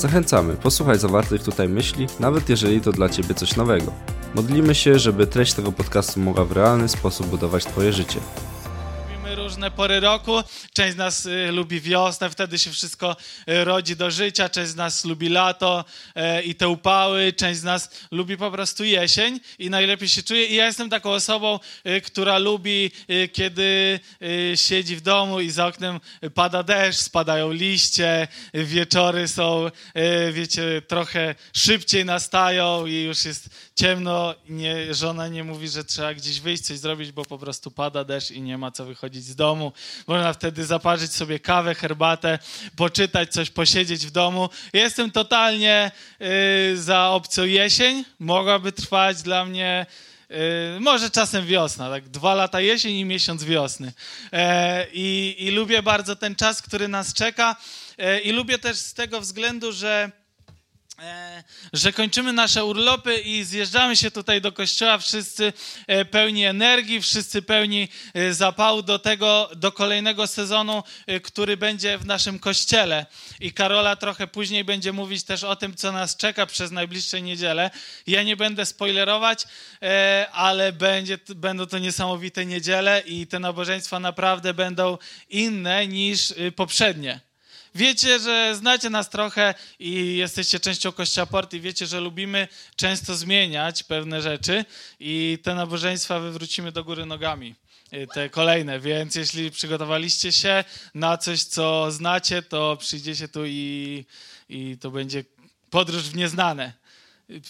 Zachęcamy, posłuchaj zawartych tutaj myśli, nawet jeżeli to dla Ciebie coś nowego. Modlimy się, żeby treść tego podcastu mogła w realny sposób budować Twoje życie różne pory roku. Część z nas y, lubi wiosnę, wtedy się wszystko y, rodzi do życia. Część z nas lubi lato y, i te upały. Część z nas lubi po prostu jesień i najlepiej się czuje. I ja jestem taką osobą, y, która lubi, kiedy siedzi w domu i za oknem pada deszcz, spadają liście, wieczory są, wiecie, trochę szybciej nastają i już jest ciemno. Nie, żona nie mówi, że trzeba gdzieś wyjść, coś zrobić, bo po prostu pada deszcz i nie ma co wychodzić z domu. Można wtedy zaparzyć sobie kawę, herbatę, poczytać coś, posiedzieć w domu. Jestem totalnie y, za opcją jesień. Mogłaby trwać dla mnie y, może czasem wiosna, tak dwa lata jesień i miesiąc wiosny. E, i, I lubię bardzo ten czas, który nas czeka. E, I lubię też z tego względu, że że kończymy nasze urlopy i zjeżdżamy się tutaj do kościoła, wszyscy e, pełni energii, wszyscy pełni e, zapału do tego, do kolejnego sezonu, który będzie w naszym kościele. I Karola trochę później będzie mówić też o tym, co nas czeka przez najbliższe niedzielę. Ja nie będę spoilerować, ale będzie, będą to niesamowite niedziele i te nabożeństwa naprawdę będą inne niż poprzednie. Wiecie, że znacie nas trochę i jesteście częścią Kościoła Port i wiecie, że lubimy często zmieniać pewne rzeczy i te nabożeństwa wywrócimy do góry nogami y, te kolejne, więc jeśli przygotowaliście się na coś, co znacie, to przyjdziecie tu i, i to będzie podróż w nieznane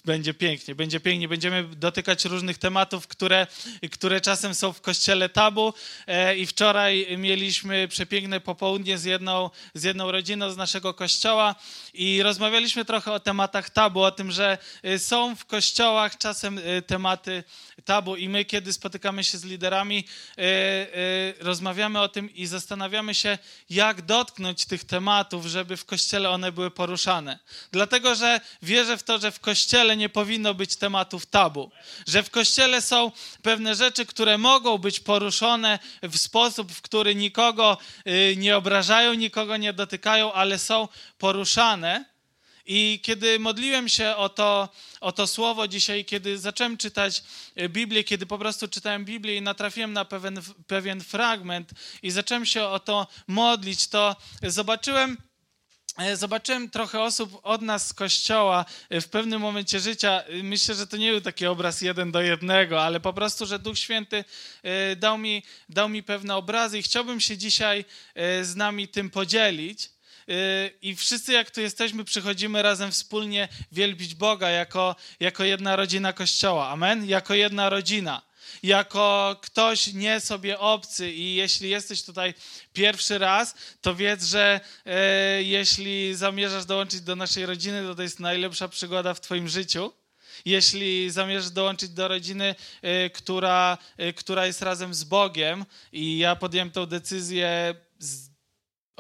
będzie pięknie, będzie pięknie. Będziemy dotykać różnych tematów, które, które czasem są w kościele tabu. E, I wczoraj mieliśmy przepiękne popołudnie z jedną, z jedną rodziną z naszego kościoła i rozmawialiśmy trochę o tematach tabu, o tym, że e, są w kościołach czasem e, tematy tabu i my, kiedy spotykamy się z liderami, rozmawiamy o tym i zastanawiamy się, jak dotknąć tych tematów, żeby w kościele one były poruszane. Dlatego, że wierzę w to, że w kościele nie powinno być tematów tabu. Że w kościele są pewne rzeczy, które mogą być poruszone w sposób, w który nikogo y, nie obrażają, nikogo nie dotykają, ale są poruszane. I kiedy modliłem się o to, o to słowo dzisiaj, kiedy zacząłem czytać y, Biblię, kiedy po prostu czytałem Biblię i natrafiłem na pewien, pewien fragment i zacząłem się o to modlić, to zobaczyłem, E, zobaczyłem trochę osób od nas z kościoła e, w pewnym momencie życia. E, myślę, że to nie był taki obraz jeden do jednego, ale po prostu, że Duch Święty dał mi, dał mi pewne obrazy i chciałbym się dzisiaj z nami tym podzielić. I wszyscy, jak tu jesteśmy, przychodzimy razem wspólnie wielbić Boga jako, jako jedna rodzina Kościoła. Amen? Jako jedna rodzina jako ktoś nie sobie obcy i jeśli jesteś tutaj pierwszy raz, to wiedz, że e, jeśli zamierzasz dołączyć do naszej rodziny, to to jest najlepsza przygoda w twoim życiu. Jeśli zamierzasz dołączyć do rodziny, e, która, e, która jest razem z Bogiem i ja podjąłem tę decyzję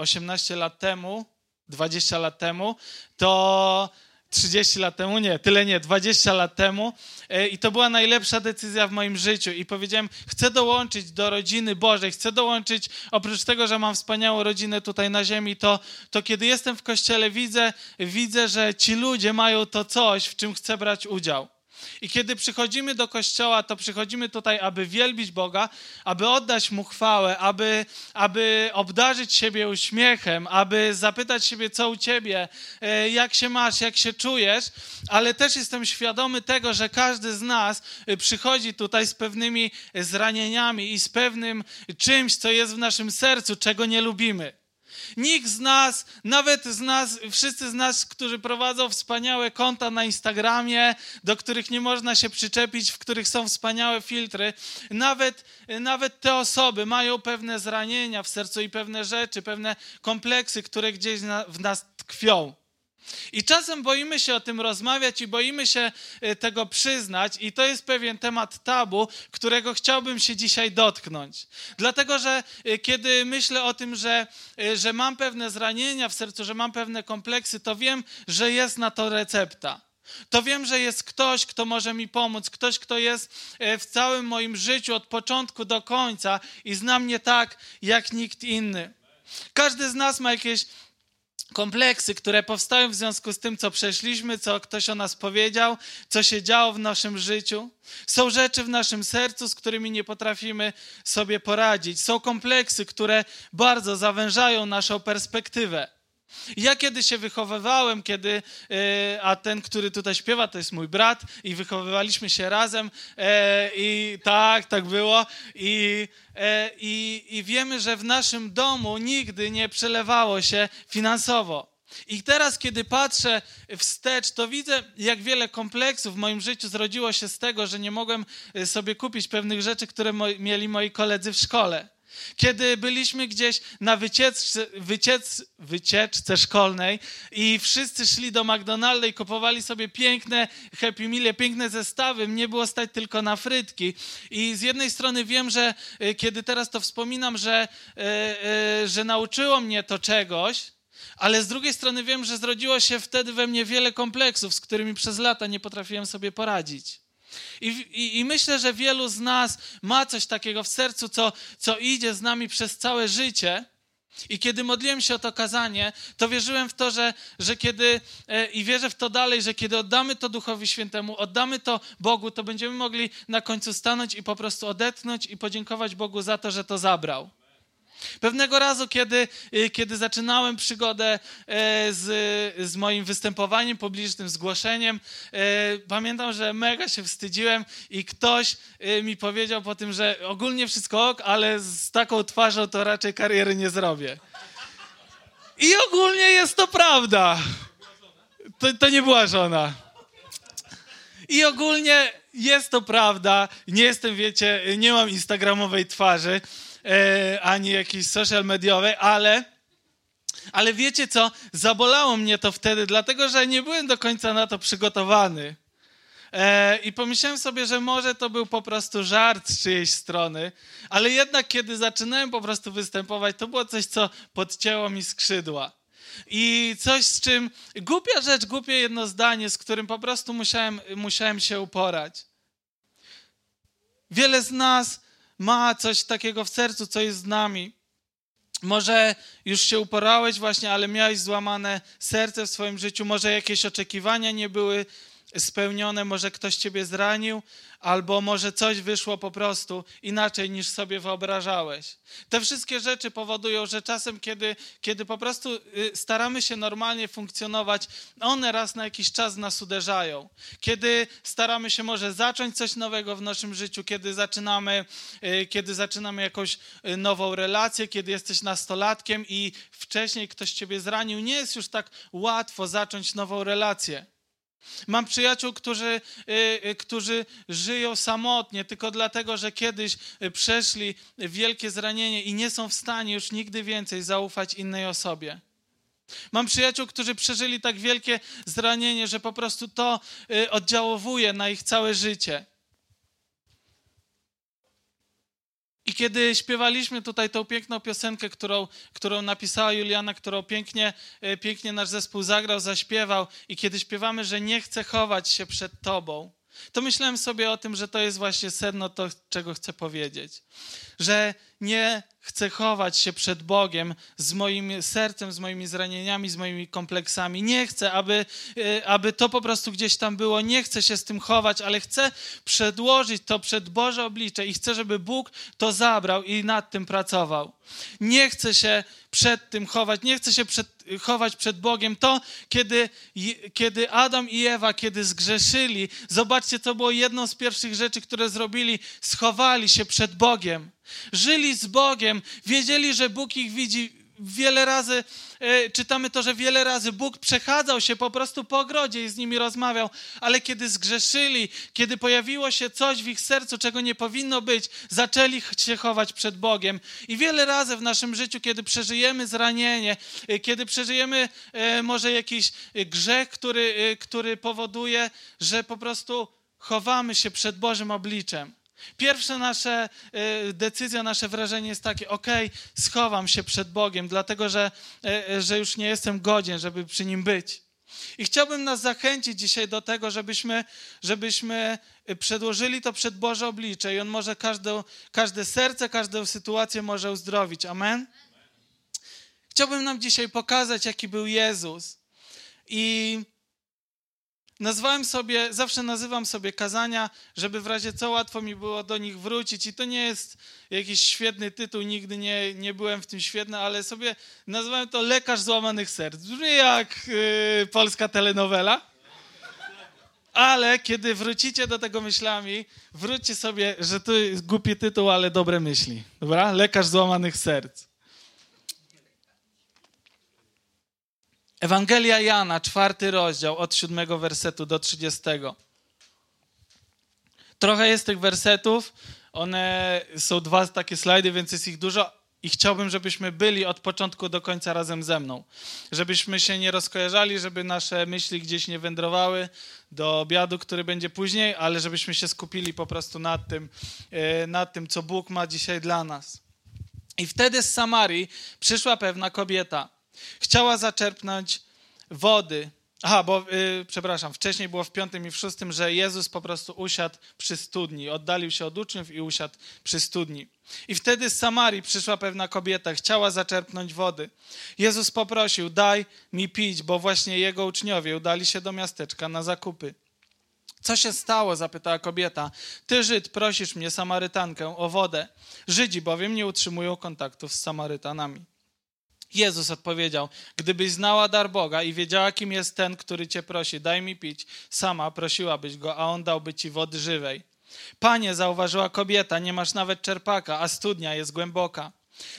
18 lat temu, 20 lat temu, to 30 lat temu, nie, tyle nie, 20 lat temu e, i to była najlepsza decyzja w moim życiu i powiedziałem, chcę dołączyć do rodziny Bożej, chcę dołączyć, oprócz tego, że mam wspaniałą rodzinę tutaj na ziemi, to, to kiedy jestem w kościele, widzę, widzę, że ci ludzie mają to coś, w czym chcę brać udział. I kiedy przychodzimy do kościoła, to przychodzimy tutaj, aby wielbić Boga, aby oddać Mu chwałę, aby, aby obdarzyć siebie uśmiechem, aby zapytać siebie, co u Ciebie, e, jak się masz, jak się czujesz, ale też jestem świadomy tego, że każdy z nas e, przychodzi tutaj z pewnymi zranieniami i z pewnym czymś, co jest w naszym sercu, czego nie lubimy. Nikt z nas, nawet z nas, wszyscy z nas, którzy prowadzą wspaniałe konta na Instagramie, do których nie można się przyczepić, w których są wspaniałe filtry, nawet, nawet te osoby mają pewne zranienia w sercu i pewne rzeczy, pewne kompleksy, które gdzieś na, w nas tkwią. I czasem boimy się o tym rozmawiać i boimy się y, tego przyznać, i to jest pewien temat tabu, którego chciałbym się dzisiaj dotknąć. Dlatego, że y, kiedy myślę o tym, że, y, że mam pewne zranienia w sercu, że mam pewne kompleksy, to wiem, że jest na to recepta. To wiem, że jest ktoś, kto może mi pomóc, ktoś, kto jest w całym moim życiu od początku do końca i zna mnie tak, jak nikt inny. Każdy z nas ma jakieś kompleksy, które powstają w związku z tym, co przeszliśmy, co ktoś o nas powiedział, co się działo w naszym życiu. Są rzeczy w naszym sercu, z którymi nie potrafimy sobie poradzić. Są kompleksy, które bardzo zawężają naszą perspektywę. Ja kiedy się wychowywałem, kiedy, e, a ten, który tutaj śpiewa, to jest mój brat i wychowywaliśmy się razem e, i tak, tak było i, e, i, i wiemy, że w naszym domu nigdy nie przelewało się finansowo. I teraz, kiedy patrzę wstecz, to widzę, jak wiele kompleksów w moim życiu zrodziło się z tego, że nie mogłem sobie kupić pewnych rzeczy, które mieli moi koledzy w szkole. Kiedy byliśmy gdzieś na wycieczce, wyciec, wycieczce szkolnej i wszyscy szli do McDonalda i kupowali sobie piękne Happy Meal, piękne zestawy, mnie było stać tylko na frytki. I z jednej strony wiem, że e, kiedy teraz to wspominam, że, e, e, że nauczyło mnie to czegoś, ale z drugiej strony wiem, że zrodziło się wtedy we mnie wiele kompleksów, z którymi przez lata nie potrafiłem sobie poradzić. I, i, I, myślę, że wielu z nas ma coś takiego w sercu, co, co idzie z nami przez całe życie. I kiedy modliłem się o to kazanie, to wierzyłem w to, że, że kiedy, e, i wierzę w to dalej, że kiedy oddamy to Duchowi Świętemu, oddamy to Bogu, to będziemy mogli na końcu stanąć i po prostu odetchnąć i podziękować Bogu za to, że to zabrał. Pewnego razu, kiedy, y, kiedy zaczynałem przygodę e, z, z moim występowaniem publicznym, zgłoszeniem, e, pamiętam, że mega się wstydziłem i ktoś e, mi powiedział po tym, że ogólnie wszystko ok, ale z taką twarzą to raczej kariery nie zrobię. I ogólnie jest to prawda. To, to nie była żona. I ogólnie jest to prawda. Nie jestem, wiecie, nie mam instagramowej twarzy ani jakiejś social mediowej, ale, ale wiecie co? Zabolało mnie to wtedy, dlatego że nie byłem do końca na to przygotowany. E, I pomyślałem sobie, że może to był po prostu żart z czyjejś strony, ale jednak kiedy zaczynałem po prostu występować, to było coś, co podcięło mi skrzydła. I coś, z czym głupia rzecz, głupie jedno zdanie, z którym po prostu musiałem, musiałem się uporać. Wiele z nas ma coś takiego w sercu, co jest z nami. Może już się uporałeś właśnie, ale miałeś złamane serce w swoim życiu, może jakieś oczekiwania nie były spełnione, może ktoś ciebie zranił, albo może coś wyszło po prostu inaczej niż sobie wyobrażałeś. Te wszystkie rzeczy powodują, że czasem, kiedy, kiedy po prostu y, staramy się normalnie funkcjonować, one raz na jakiś czas nas uderzają. Kiedy staramy się może zacząć coś nowego w naszym życiu, kiedy zaczynamy, y, kiedy zaczynamy jakąś y, nową relację, kiedy jesteś nastolatkiem i wcześniej ktoś ciebie zranił, nie jest już tak łatwo zacząć nową relację. Mam przyjaciół, którzy, y, y, którzy żyją samotnie, tylko dlatego, że kiedyś y, przeszli wielkie zranienie i nie są w stanie już nigdy więcej zaufać innej osobie. Mam przyjaciół, którzy przeżyli tak wielkie zranienie, że po prostu to oddziałowuje na ich całe życie. I kiedy śpiewaliśmy tutaj tą piękną piosenkę, którą, którą napisała Juliana, którą pięknie, e, pięknie nasz zespół zagrał, zaśpiewał, i kiedy śpiewamy, że nie chcę chować się przed Tobą, to myślałem sobie o tym, że to jest właśnie sedno to, czego chcę powiedzieć. Że nie chcę chować się przed Bogiem z moim sercem, z moimi zranieniami, z moimi kompleksami. Nie chcę, aby, e, aby to po prostu gdzieś tam było. Nie chcę się z tym chować, ale chcę przedłożyć to przed Boże oblicze i chcę, żeby Bóg to zabrał i nad tym pracował. Nie chcę się przed tym chować, nie chcę się przed, chować przed Bogiem. To, kiedy, kiedy Adam i Ewa, kiedy zgrzeszyli, zobaczcie, to było jedną z pierwszych rzeczy, które zrobili. Schowali się przed Bogiem. Żyli z Bogiem, wiedzieli, że Bóg ich widzi, wiele razy e, czytamy to, że wiele razy Bóg przechadzał się po prostu po ogrodzie i z nimi rozmawiał, ale kiedy zgrzeszyli, kiedy pojawiło się coś w ich sercu, czego nie powinno być, zaczęli się chować przed Bogiem. I wiele razy w naszym życiu, kiedy przeżyjemy zranienie, e, kiedy przeżyjemy e, może jakiś grzech, który, który powoduje, że po prostu chowamy się przed Bożym obliczem. Pierwsza nasza y, decyzja, nasze wrażenie jest takie, ok, schowam się przed Bogiem, dlatego że, y, y, że już nie jestem godzien, żeby przy Nim być. I chciałbym nas zachęcić dzisiaj do tego, żebyśmy, żebyśmy przedłożyli to przed Boże oblicze i On może każde, każde serce, każdą sytuację może uzdrowić. Amen? Chciałbym nam dzisiaj pokazać, jaki był Jezus. I nazwałem sobie, zawsze nazywam sobie kazania, żeby w razie co łatwo mi było do nich wrócić. I to nie jest jakiś świetny tytuł, nigdy nie, nie byłem w tym świetny, ale sobie nazwałem to Lekarz Złamanych Serc. Brzmi jak yy, polska telenowela. Ale kiedy wrócicie do tego myślami, wróćcie sobie, że to jest głupi tytuł, ale dobre myśli. Dobra? Lekarz Złamanych Serc. Ewangelia Jana, czwarty rozdział, od siódmego wersetu do trzydziestego. Trochę jest tych wersetów, one są dwa takie slajdy, więc jest ich dużo i chciałbym, żebyśmy byli od początku do końca razem ze mną. Żebyśmy się nie rozkojarzali, żeby nasze myśli gdzieś nie wędrowały do obiadu, który będzie później, ale żebyśmy się skupili po prostu nad tym, e, nad tym co Bóg ma dzisiaj dla nas. I wtedy z Samarii przyszła pewna kobieta – Chciała zaczerpnąć wody. Aha, bo yy, przepraszam, wcześniej było w piątym i w szóstym, że Jezus po prostu usiadł przy studni, oddalił się od uczniów i usiadł przy studni. I wtedy z Samarii przyszła pewna kobieta, chciała zaczerpnąć wody. Jezus poprosił, daj mi pić, bo właśnie jego uczniowie udali się do miasteczka na zakupy. Co się stało? zapytała kobieta. Ty, Żyd, prosisz mnie, Samarytankę, o wodę. Żydzi bowiem nie utrzymują kontaktów z Samarytanami. Jezus odpowiedział: Gdybyś znała dar Boga i wiedziała, kim jest ten, który cię prosi, daj mi pić, sama prosiłabyś go, a on dałby ci wody żywej. Panie, zauważyła kobieta, nie masz nawet czerpaka, a studnia jest głęboka.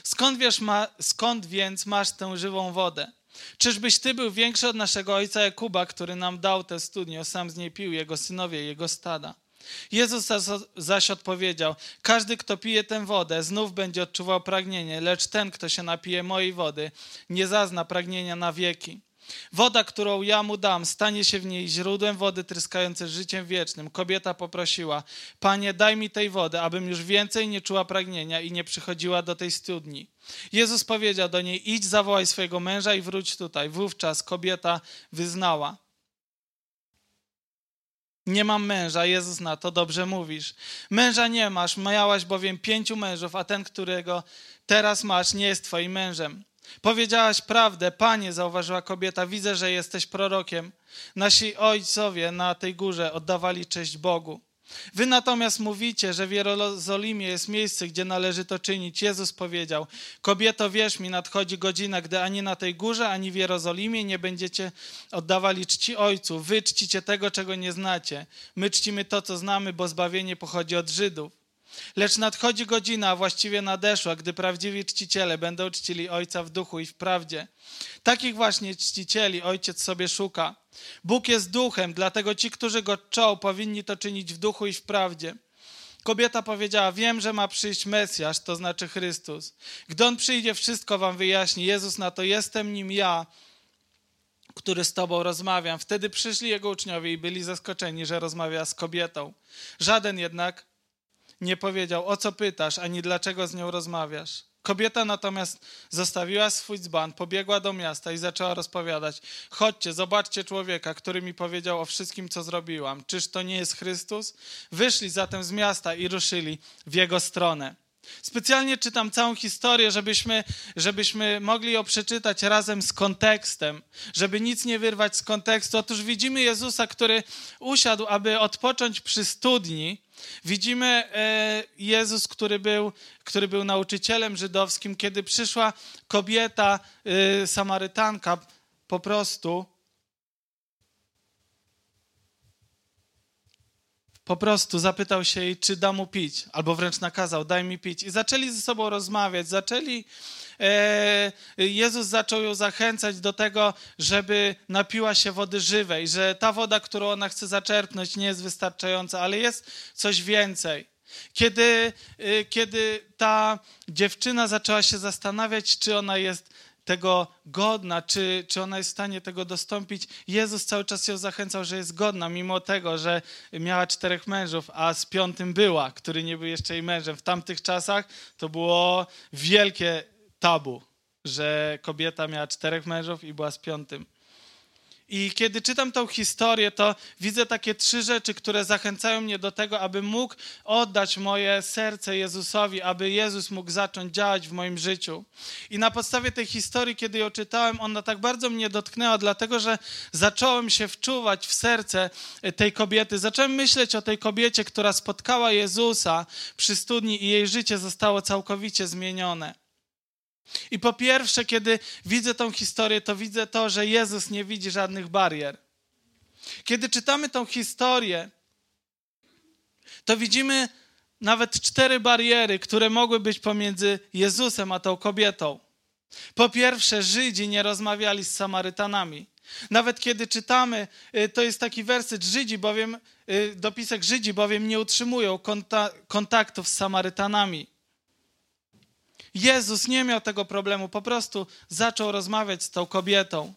Skąd, wiesz, ma, skąd więc masz tę żywą wodę? Czyżbyś ty był większy od naszego ojca Jakuba, który nam dał tę studnię, sam z niej pił, jego synowie, jego stada? Jezus zaś odpowiedział: Każdy, kto pije tę wodę, znów będzie odczuwał pragnienie, lecz ten, kto się napije mojej wody, nie zazna pragnienia na wieki. Woda, którą ja mu dam, stanie się w niej źródłem wody tryskającej życiem wiecznym. Kobieta poprosiła: Panie, daj mi tej wody, abym już więcej nie czuła pragnienia i nie przychodziła do tej studni. Jezus powiedział do niej: Idź, zawołaj swojego męża i wróć tutaj. Wówczas kobieta wyznała: nie mam męża, Jezus na to dobrze mówisz. Męża nie masz, miałaś bowiem pięciu mężów, a ten, którego teraz masz, nie jest twoim mężem. Powiedziałaś prawdę, panie, zauważyła kobieta, widzę, że jesteś prorokiem. Nasi ojcowie na tej górze oddawali cześć Bogu. Wy natomiast mówicie, że w Jerozolimie jest miejsce, gdzie należy to czynić. Jezus powiedział: Kobieto, wierz mi, nadchodzi godzina, gdy ani na tej górze, ani w Jerozolimie nie będziecie oddawali czci Ojcu. Wy czcicie tego, czego nie znacie. My czcimy to, co znamy, bo zbawienie pochodzi od Żydów. Lecz nadchodzi godzina, a właściwie nadeszła, gdy prawdziwi czciciele będą czcili Ojca w duchu i w prawdzie. Takich właśnie czcicieli Ojciec sobie szuka. Bóg jest duchem, dlatego ci, którzy go czczą, powinni to czynić w duchu i w prawdzie. Kobieta powiedziała: Wiem, że ma przyjść Mesjasz, to znaczy Chrystus. Gdy on przyjdzie, wszystko wam wyjaśni. Jezus na to: Jestem nim ja, który z tobą rozmawiam. Wtedy przyszli jego uczniowie i byli zaskoczeni, że rozmawia z kobietą. Żaden jednak nie powiedział: O co pytasz, ani dlaczego z nią rozmawiasz. Kobieta natomiast zostawiła swój dzban, pobiegła do miasta i zaczęła rozpowiadać: Chodźcie, zobaczcie człowieka, który mi powiedział o wszystkim, co zrobiłam. Czyż to nie jest Chrystus? Wyszli zatem z miasta i ruszyli w jego stronę. Specjalnie czytam całą historię, żebyśmy, żebyśmy mogli ją przeczytać razem z kontekstem, żeby nic nie wyrwać z kontekstu. Otóż widzimy Jezusa, który usiadł, aby odpocząć przy studni. Widzimy e, Jezus, który był, który był nauczycielem żydowskim, kiedy przyszła kobieta, e, Samarytanka, po prostu po prostu zapytał się jej, czy da mu pić, albo wręcz nakazał, daj mi pić. I zaczęli ze sobą rozmawiać, zaczęli e, Jezus zaczął ją zachęcać do tego, żeby napiła się wody żywej, że ta woda, którą ona chce zaczerpnąć, nie jest wystarczająca, ale jest coś więcej. Kiedy, e, kiedy ta dziewczyna zaczęła się zastanawiać, czy ona jest tego godna, czy, czy ona jest w stanie tego dostąpić. Jezus cały czas ją zachęcał, że jest godna, mimo tego, że miała czterech mężów, a z piątym była, który nie był jeszcze jej mężem. W tamtych czasach to było wielkie tabu, że kobieta miała czterech mężów i była z piątym. I kiedy czytam tą historię, to widzę takie trzy rzeczy, które zachęcają mnie do tego, aby mógł oddać moje serce Jezusowi, aby Jezus mógł zacząć działać w moim życiu. I na podstawie tej historii, kiedy ją czytałem, ona tak bardzo mnie dotknęła, dlatego że zacząłem się wczuwać w serce tej kobiety. Zacząłem myśleć o tej kobiecie, która spotkała Jezusa przy studni i jej życie zostało całkowicie zmienione. I po pierwsze, kiedy widzę tą historię, to widzę to, że Jezus nie widzi żadnych barier. Kiedy czytamy tą historię, to widzimy nawet cztery bariery, które mogły być pomiędzy Jezusem a tą kobietą. Po pierwsze, Żydzi nie rozmawiali z Samarytanami. Nawet kiedy czytamy, y, to jest taki werset Żydzi, bowiem, y, dopisek Żydzi, bowiem nie utrzymują kontaktów z Samarytanami. Jezus nie miał tego problemu, po prostu zaczął rozmawiać z tą kobietą.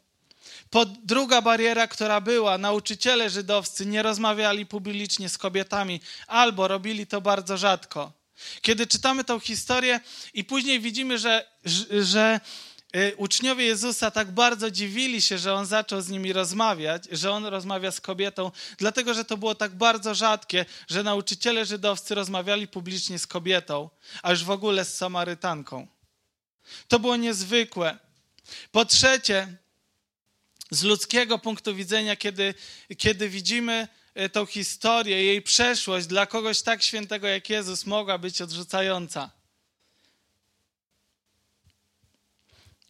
Po druga bariera, która była, nauczyciele żydowscy nie rozmawiali publicznie z kobietami, albo robili to bardzo rzadko. Kiedy czytamy tą historię i później widzimy, że, że uczniowie Jezusa tak bardzo dziwili się, że on zaczął z nimi rozmawiać, że on rozmawia z kobietą, dlatego że to było tak bardzo rzadkie, że nauczyciele żydowscy rozmawiali publicznie z kobietą, a już w ogóle z Samarytanką. To było niezwykłe. Po trzecie, z ludzkiego punktu widzenia, kiedy, kiedy widzimy y, tą historię, jej przeszłość dla kogoś tak świętego jak Jezus mogła być odrzucająca.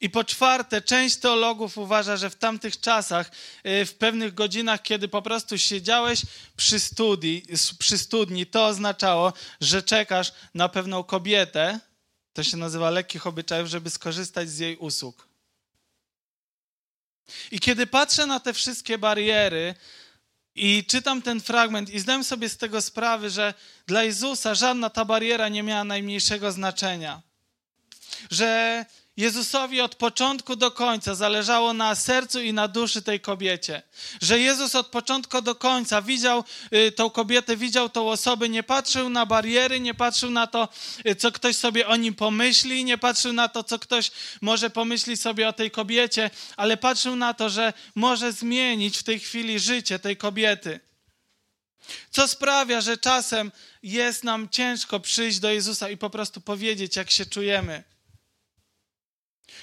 I po czwarte, część teologów uważa, że w tamtych czasach, y, w pewnych godzinach, kiedy po prostu siedziałeś przy, studii, przy studni, to oznaczało, że czekasz na pewną kobietę, to się nazywa lekkich obyczajów, żeby skorzystać z jej usług. I kiedy patrzę na te wszystkie bariery i czytam ten fragment i zdałem sobie z tego sprawy, że dla Jezusa żadna ta bariera nie miała najmniejszego znaczenia. Że Jezusowi od początku do końca zależało na sercu i na duszy tej kobiecie. Że Jezus od początku do końca widział y, tą kobietę, widział tą osobę, nie patrzył na bariery, nie patrzył na to, y, co ktoś sobie o nim pomyśli, nie patrzył na to, co ktoś może pomyśli sobie o tej kobiecie, ale patrzył na to, że może zmienić w tej chwili życie tej kobiety. Co sprawia, że czasem jest nam ciężko przyjść do Jezusa i po prostu powiedzieć, jak się czujemy.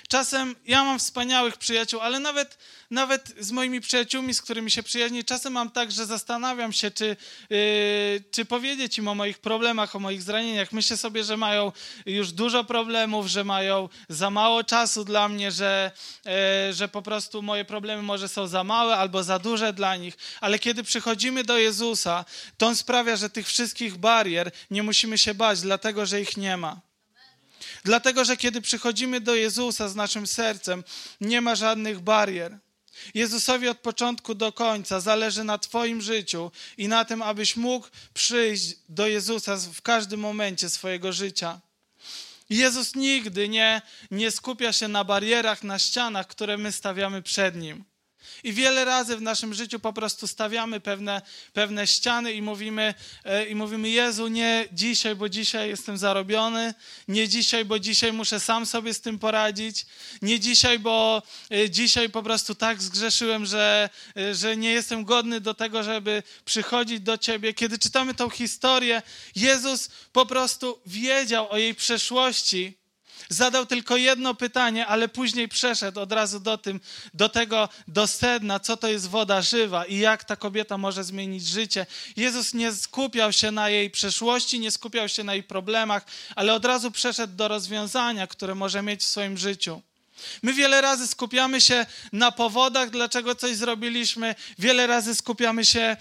Czasem ja mam wspaniałych przyjaciół, ale nawet, nawet z moimi przyjaciółmi, z którymi się przyjaźnię, czasem mam tak, że zastanawiam się, czy, yy, czy powiedzieć im o moich problemach, o moich zranieniach. Myślę sobie, że mają już dużo problemów, że mają za mało czasu dla mnie, że, yy, że po prostu moje problemy może są za małe albo za duże dla nich. Ale kiedy przychodzimy do Jezusa, to On sprawia, że tych wszystkich barier nie musimy się bać, dlatego że ich nie ma. Dlatego, że kiedy przychodzimy do Jezusa z naszym sercem, nie ma żadnych barier. Jezusowi od początku do końca zależy na Twoim życiu i na tym, abyś mógł przyjść do Jezusa w każdym momencie swojego życia. Jezus nigdy nie, nie skupia się na barierach, na ścianach, które my stawiamy przed Nim. I wiele razy w naszym życiu po prostu stawiamy pewne, pewne ściany i mówimy, e, i mówimy: Jezu, nie dzisiaj, bo dzisiaj jestem zarobiony, nie dzisiaj, bo dzisiaj muszę sam sobie z tym poradzić, nie dzisiaj, bo e, dzisiaj po prostu tak zgrzeszyłem, że, e, że nie jestem godny do tego, żeby przychodzić do Ciebie. Kiedy czytamy tą historię, Jezus po prostu wiedział o jej przeszłości zadał tylko jedno pytanie, ale później przeszedł od razu do tym, do tego, do sedna, co to jest woda żywa i jak ta kobieta może zmienić życie. Jezus nie skupiał się na jej przeszłości, nie skupiał się na jej problemach, ale od razu przeszedł do rozwiązania, które może mieć w swoim życiu. My wiele razy skupiamy się na powodach, dlaczego coś zrobiliśmy, wiele razy skupiamy się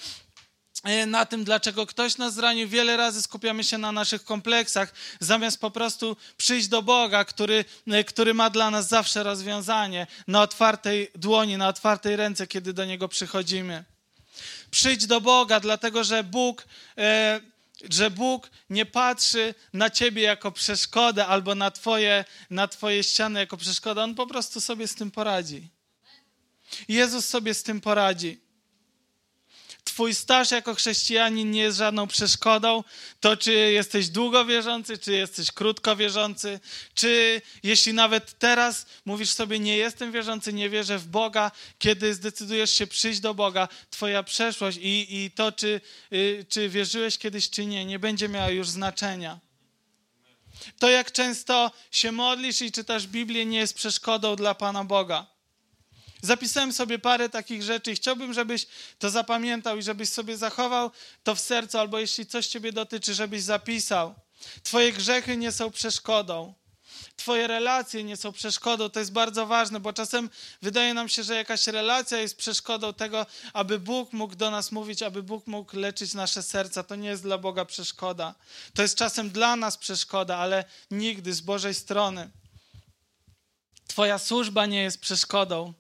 na tym, dlaczego ktoś nas zranił. Wiele razy skupiamy się na naszych kompleksach, zamiast po prostu przyjść do Boga, który, e, który ma dla nas zawsze rozwiązanie na otwartej dłoni, na otwartej ręce, kiedy do Niego przychodzimy. Przyjdź do Boga, dlatego że Bóg. E, że Bóg nie patrzy na ciebie jako przeszkodę albo na twoje, na twoje ściany jako przeszkodę. On po prostu sobie z tym poradzi. Jezus sobie z tym poradzi. Twój staż jako chrześcijanin nie jest żadną przeszkodą. To, czy jesteś długo wierzący, czy jesteś krótko wierzący, czy jeśli nawet teraz mówisz sobie, nie jestem wierzący, nie wierzę w Boga, kiedy zdecydujesz się przyjść do Boga, Twoja przeszłość i, i to, czy, y, czy wierzyłeś kiedyś, czy nie, nie będzie miała już znaczenia. To, jak często się modlisz i czytasz Biblię, nie jest przeszkodą dla Pana Boga. Zapisałem sobie parę takich rzeczy i chciałbym, żebyś to zapamiętał i żebyś sobie zachował to w sercu, albo jeśli coś Ciebie dotyczy, żebyś zapisał. Twoje grzechy nie są przeszkodą. Twoje relacje nie są przeszkodą. To jest bardzo ważne, bo czasem wydaje nam się, że jakaś relacja jest przeszkodą tego, aby Bóg mógł do nas mówić, aby Bóg mógł leczyć nasze serca. To nie jest dla Boga przeszkoda. To jest czasem dla nas przeszkoda, ale nigdy z Bożej strony. Twoja służba nie jest przeszkodą.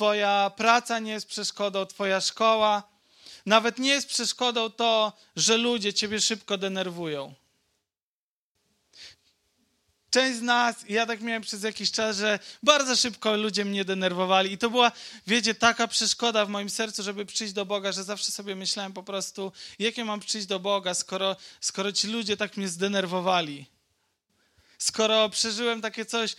Twoja praca nie jest przeszkodą, Twoja szkoła. Nawet nie jest przeszkodą to, że ludzie Ciebie szybko denerwują. Część z nas, ja tak miałem przez jakiś czas, że bardzo szybko ludzie mnie denerwowali i to była, wiecie, taka przeszkoda w moim sercu, żeby przyjść do Boga, że zawsze sobie myślałem po prostu, jakie mam przyjść do Boga, skoro, skoro ci ludzie tak mnie zdenerwowali. Skoro przeżyłem takie coś,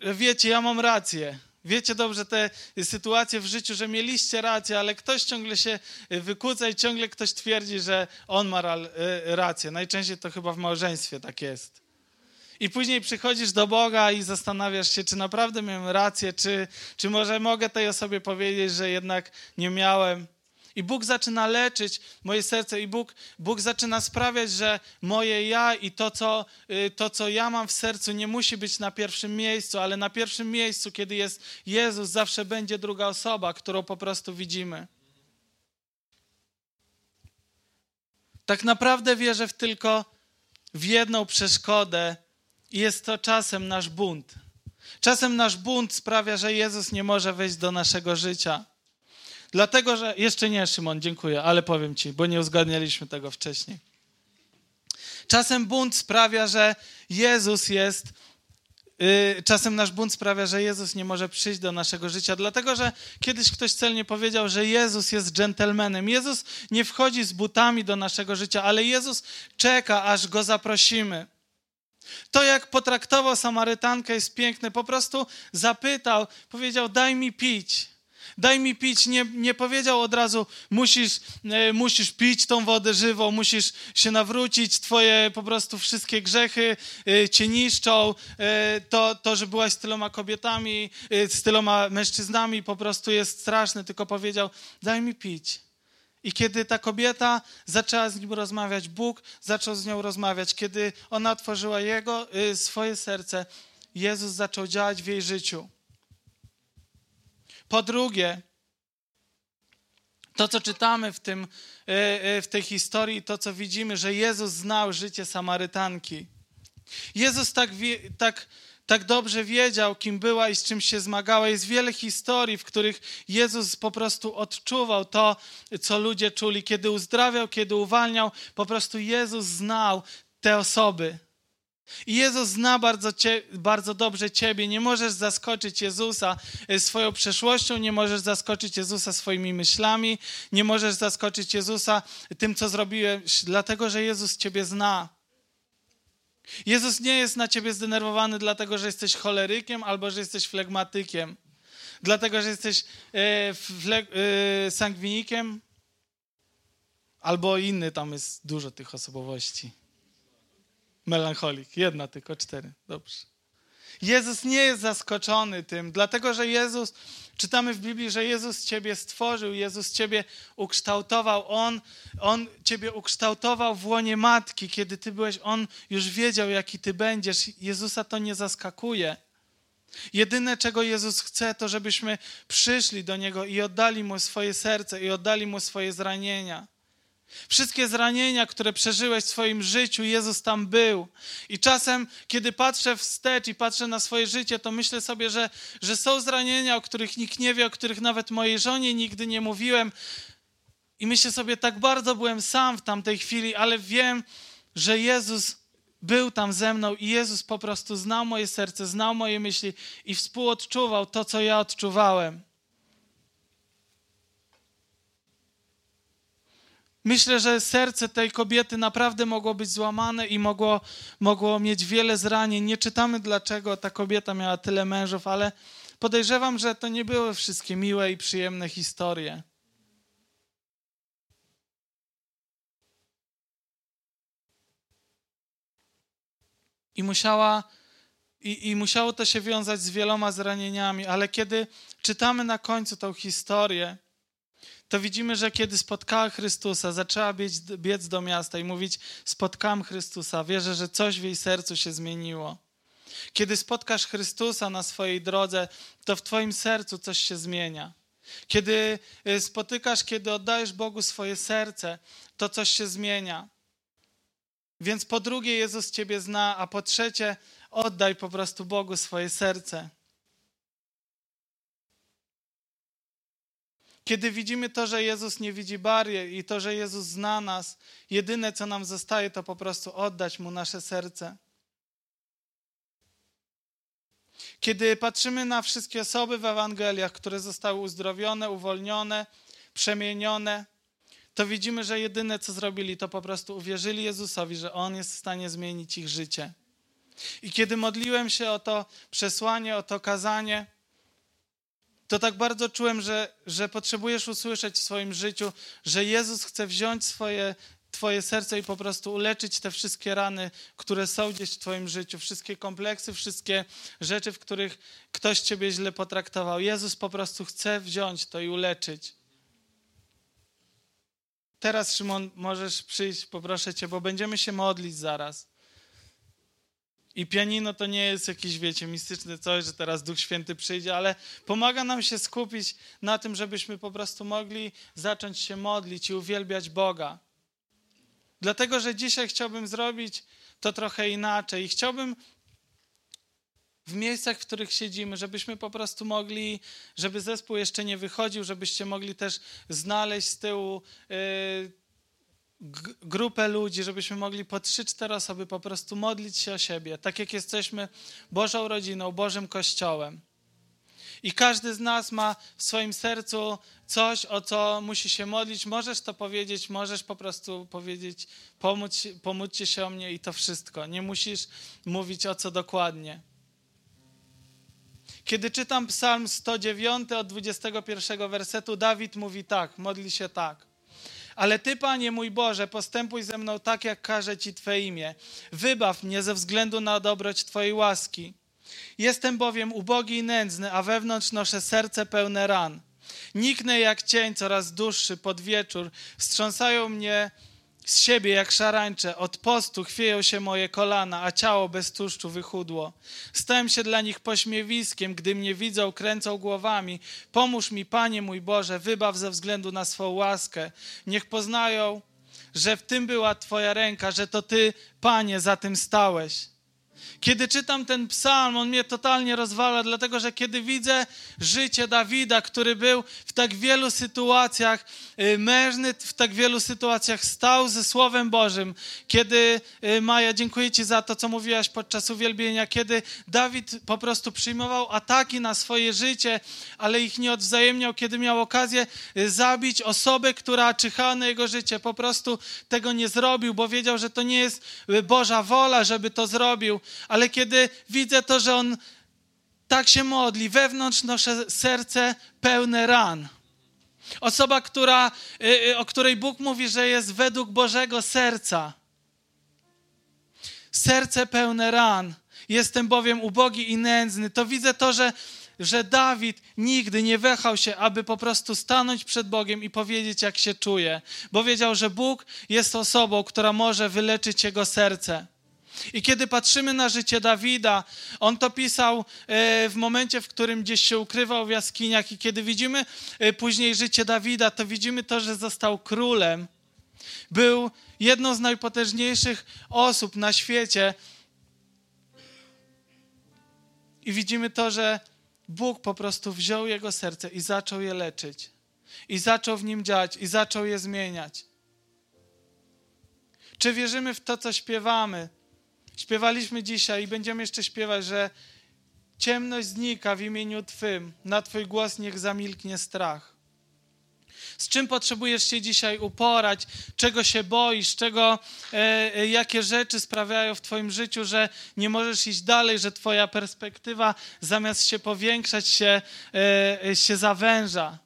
wiecie, ja mam rację. Wiecie dobrze te sytuacje w życiu, że mieliście rację, ale ktoś ciągle się wykłóca i ciągle ktoś twierdzi, że on ma e, rację. Najczęściej to chyba w małżeństwie tak jest. I później przychodzisz do Boga i zastanawiasz się, czy naprawdę miałem rację, czy, czy może mogę tej osobie powiedzieć, że jednak nie miałem. I Bóg zaczyna leczyć moje serce, i Bóg, Bóg zaczyna sprawiać, że moje ja i to co, y, to, co ja mam w sercu, nie musi być na pierwszym miejscu, ale na pierwszym miejscu, kiedy jest Jezus, zawsze będzie druga osoba, którą po prostu widzimy. Tak naprawdę wierzę w tylko w jedną przeszkodę, i jest to czasem nasz bunt. Czasem nasz bunt sprawia, że Jezus nie może wejść do naszego życia. Dlatego, że jeszcze nie, Szymon, dziękuję, ale powiem ci, bo nie uzgadnialiśmy tego wcześniej. Czasem bunt sprawia, że Jezus jest. Yy, czasem nasz bunt sprawia, że Jezus nie może przyjść do naszego życia, dlatego że kiedyś ktoś celnie powiedział, że Jezus jest dżentelmenem. Jezus nie wchodzi z butami do naszego życia, ale Jezus czeka, aż go zaprosimy. To, jak potraktował Samarytankę, jest piękne. Po prostu zapytał, powiedział: Daj mi pić daj mi pić. Nie, nie powiedział od razu, musisz, e, musisz pić tą wodę żywą, musisz się nawrócić, twoje po prostu wszystkie grzechy e, cię niszczą. E, to, to, że byłaś z tyloma kobietami, e, z tyloma mężczyznami po prostu jest straszne, tylko powiedział, daj mi pić. I kiedy ta kobieta zaczęła z nim rozmawiać, Bóg zaczął z nią rozmawiać. Kiedy ona otworzyła jego, e, swoje serce, Jezus zaczął działać w jej życiu. Po drugie, to, co czytamy w, tym, e, e, w tej historii, to, co widzimy, że Jezus znał życie Samarytanki. Jezus tak, tak, tak dobrze wiedział, kim była i z czym się zmagała. Jest wiele historii, w których Jezus po prostu odczuwał to, co ludzie czuli. Kiedy uzdrawiał, kiedy uwalniał, po prostu Jezus znał te osoby. I Jezus zna bardzo, cie, bardzo dobrze Ciebie. Nie możesz zaskoczyć Jezusa e, swoją przeszłością, nie możesz zaskoczyć Jezusa swoimi myślami, nie możesz zaskoczyć Jezusa tym, co zrobiłeś, dlatego że Jezus Ciebie zna. Jezus nie jest na Ciebie zdenerwowany, dlatego że jesteś cholerykiem albo że jesteś flegmatykiem, dlatego że jesteś e, fleg, e, sangwinikiem albo inny, tam jest dużo tych osobowości. Melancholik. Jedna tylko, cztery. Dobrze. Jezus nie jest zaskoczony tym, dlatego że Jezus, czytamy w Biblii, że Jezus Ciebie stworzył, Jezus Ciebie ukształtował, On, On Ciebie ukształtował w łonie matki, kiedy Ty byłeś, On już wiedział, jaki Ty będziesz. Jezusa to nie zaskakuje. Jedyne, czego Jezus chce, to żebyśmy przyszli do Niego i oddali Mu swoje serce i oddali Mu swoje zranienia. Wszystkie zranienia, które przeżyłeś w swoim życiu, Jezus tam był. I czasem, kiedy patrzę wstecz i patrzę na swoje życie, to myślę sobie, że, że są zranienia, o których nikt nie wie, o których nawet mojej żonie nigdy nie mówiłem. I myślę sobie, tak bardzo byłem sam w tamtej chwili, ale wiem, że Jezus był tam ze mną i Jezus po prostu znał moje serce, znał moje myśli i współodczuwał to, co ja odczuwałem. Myślę, że serce tej kobiety naprawdę mogło być złamane i mogło, mogło mieć wiele zranień. Nie czytamy, dlaczego ta kobieta miała tyle mężów, ale podejrzewam, że to nie były wszystkie miłe i przyjemne historie. I musiała i, I, musiało to się wiązać z wieloma zranieniami, ale kiedy czytamy na końcu tą historię, to widzimy, że kiedy spotkała Chrystusa, zaczęła biec, biec do miasta i mówić: Spotkałam Chrystusa, wierzę, że coś w jej sercu się zmieniło. Kiedy spotkasz Chrystusa na swojej drodze, to w Twoim sercu coś się zmienia. Kiedy y, spotykasz, kiedy oddajesz Bogu swoje serce, to coś się zmienia. Więc po drugie, Jezus Ciebie zna, a po trzecie, oddaj po prostu Bogu swoje serce. Kiedy widzimy to, że Jezus nie widzi barier i to, że Jezus zna nas, jedyne co nam zostaje, to po prostu oddać Mu nasze serce. Kiedy patrzymy na wszystkie osoby w Ewangeliach, które zostały uzdrowione, uwolnione, przemienione, to widzimy, że jedyne co zrobili, to po prostu uwierzyli Jezusowi, że On jest w stanie zmienić ich życie. I kiedy modliłem się o to przesłanie, o to kazanie, to tak bardzo czułem, że, że potrzebujesz usłyszeć w swoim życiu, że Jezus chce wziąć swoje, Twoje serce i po prostu uleczyć te wszystkie rany, które są gdzieś w Twoim życiu, wszystkie kompleksy, wszystkie rzeczy, w których ktoś Ciebie źle potraktował. Jezus po prostu chce wziąć to i uleczyć. Teraz, Szymon, możesz przyjść, poproszę Cię, bo będziemy się modlić zaraz. I pianino to nie jest jakieś, wiecie, mistyczne coś, że teraz Duch Święty przyjdzie, ale pomaga nam się skupić na tym, żebyśmy po prostu mogli zacząć się modlić i uwielbiać Boga. Dlatego, że dzisiaj chciałbym zrobić to trochę inaczej i chciałbym w miejscach, w których siedzimy, żebyśmy po prostu mogli, żeby zespół jeszcze nie wychodził, żebyście mogli też znaleźć z tyłu yy, grupę ludzi, żebyśmy mogli po trzy, cztery osoby po prostu modlić się o siebie, tak jak jesteśmy Bożą rodziną, Bożym Kościołem. I każdy z nas ma w swoim sercu coś, o co musi się modlić. Możesz to powiedzieć, możesz po prostu powiedzieć, pomóc, pomóżcie się o mnie i to wszystko. Nie musisz mówić o co dokładnie. Kiedy czytam Psalm 109 od 21 wersetu, Dawid mówi tak, modli się tak. Ale Ty, Panie mój Boże, postępuj ze mną tak, jak każe Ci Twe imię. Wybaw mnie ze względu na dobroć Twojej łaski. Jestem bowiem ubogi i nędzny, a wewnątrz noszę serce pełne ran. Niknę jak cień coraz dłuższy pod wieczór. Wstrząsają mnie z siebie jak szarańcze, od postu chwieją się moje kolana, a ciało bez tłuszczu wychudło. Stałem się dla nich pośmiewiskiem, gdy mnie widzą, kręcą głowami. Pomóż mi, Panie mój Boże, wybaw ze względu na swą łaskę. Niech poznają, że w tym była Twoja ręka, że to Ty, Panie, za tym stałeś. Kiedy czytam ten psalm, on mnie totalnie rozwala, dlatego że kiedy widzę życie Dawida, który był w tak wielu sytuacjach y, mężny, w tak wielu sytuacjach stał ze Słowem Bożym, kiedy, y, Maja, dziękuję Ci za to, co mówiłaś podczas uwielbienia, kiedy Dawid po prostu przyjmował ataki na swoje życie, ale ich nie odwzajemniał, kiedy miał okazję y, zabić osobę, która czyhała na jego życie, po prostu tego nie zrobił, bo wiedział, że to nie jest Boża wola, żeby to zrobił, ale kiedy widzę to, że on tak się modli, wewnątrz noszę serce pełne ran. Osoba, która, y, y, o której Bóg mówi, że jest według Bożego serca. Serce pełne ran. Jestem bowiem ubogi i nędzny. To widzę to, że, że Dawid nigdy nie wahał się, aby po prostu stanąć przed Bogiem i powiedzieć, jak się czuje, bo wiedział, że Bóg jest osobą, która może wyleczyć jego serce. I kiedy patrzymy na życie Dawida, on to pisał e, w momencie, w którym gdzieś się ukrywał w jaskiniach, i kiedy widzimy e, później życie Dawida, to widzimy to, że został królem. Był jedną z najpotężniejszych osób na świecie. I widzimy to, że Bóg po prostu wziął jego serce i zaczął je leczyć. I zaczął w nim działać, i zaczął je zmieniać. Czy wierzymy w to, co śpiewamy? Śpiewaliśmy dzisiaj i będziemy jeszcze śpiewać, że ciemność znika w imieniu Twym, na Twój głos niech zamilknie strach. Z czym potrzebujesz się dzisiaj uporać, czego się boisz, czego, e, e, jakie rzeczy sprawiają w Twoim życiu, że nie możesz iść dalej, że Twoja perspektywa zamiast się powiększać się, e, e się zawęża.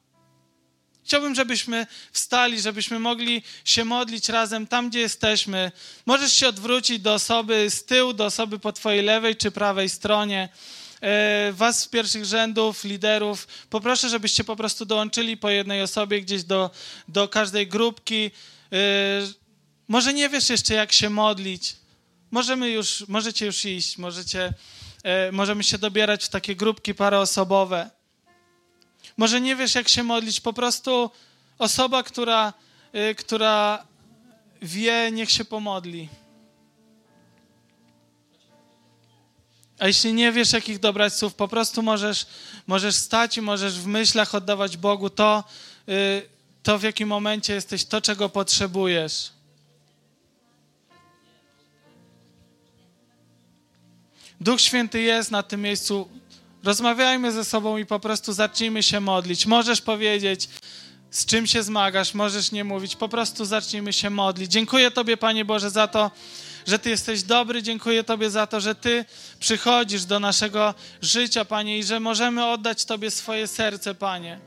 Chciałbym, żebyśmy wstali, żebyśmy mogli się modlić razem tam, gdzie jesteśmy. Możesz się odwrócić do osoby z tyłu, do osoby po Twojej lewej czy prawej stronie. E, was z pierwszych rzędów, liderów, poproszę, żebyście po prostu dołączyli po jednej osobie gdzieś do, do każdej grupki. E, może nie wiesz jeszcze, jak się modlić. Możemy już, możecie już iść, możecie, e, możemy się dobierać w takie grupki paroosobowe. Może nie wiesz, jak się modlić, po prostu osoba, która, y, która wie, niech się pomodli. A jeśli nie wiesz, jakich dobrać słów, po prostu możesz, możesz stać i możesz w myślach oddawać Bogu to, y, to, w jakim momencie jesteś, to, czego potrzebujesz. Duch Święty jest na tym miejscu Rozmawiajmy ze sobą i po prostu zacznijmy się modlić. Możesz powiedzieć, z czym się zmagasz, możesz nie mówić, po prostu zacznijmy się modlić. Dziękuję Tobie, Panie Boże, za to, że Ty jesteś dobry. Dziękuję Tobie za to, że Ty przychodzisz do naszego życia, Panie, i że możemy oddać Tobie swoje serce, Panie.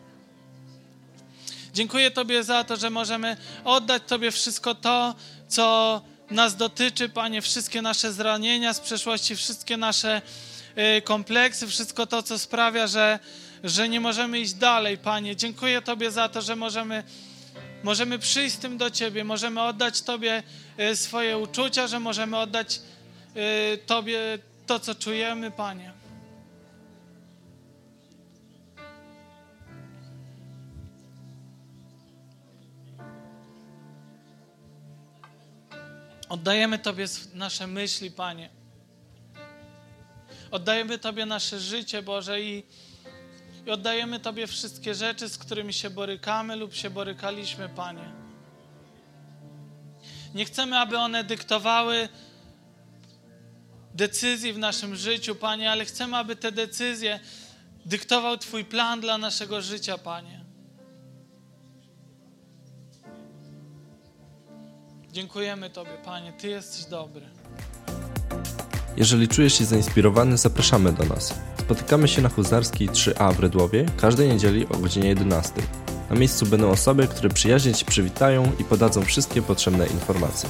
Dziękuję Tobie za to, że możemy oddać Tobie wszystko to, co nas dotyczy, Panie, wszystkie nasze zranienia z przeszłości, wszystkie nasze kompleksy, wszystko to, co sprawia, że, że nie możemy iść dalej, Panie. Dziękuję Tobie za to, że możemy, możemy przyjść z tym do Ciebie, możemy oddać Tobie y, swoje uczucia, że możemy oddać y, Tobie to, co czujemy, Panie. Oddajemy Tobie nasze myśli, Panie. Oddajemy Tobie nasze życie, Boże, i, i oddajemy Tobie wszystkie rzeczy, z którymi się borykamy lub się borykaliśmy, Panie. Nie chcemy, aby one dyktowały decyzji w naszym życiu, Panie, ale chcemy, aby te decyzje dyktował Twój plan dla naszego życia, Panie. Dziękujemy Tobie, Panie. Ty jesteś dobry. Jeżeli czujesz się zainspirowany, zapraszamy do nas. Spotykamy się na Huzarskiej 3A w Rydłowie każdej niedzieli o godzinie 11. Na miejscu będą osoby, które przyjaźnie Ci przywitają i podadzą wszystkie potrzebne informacje.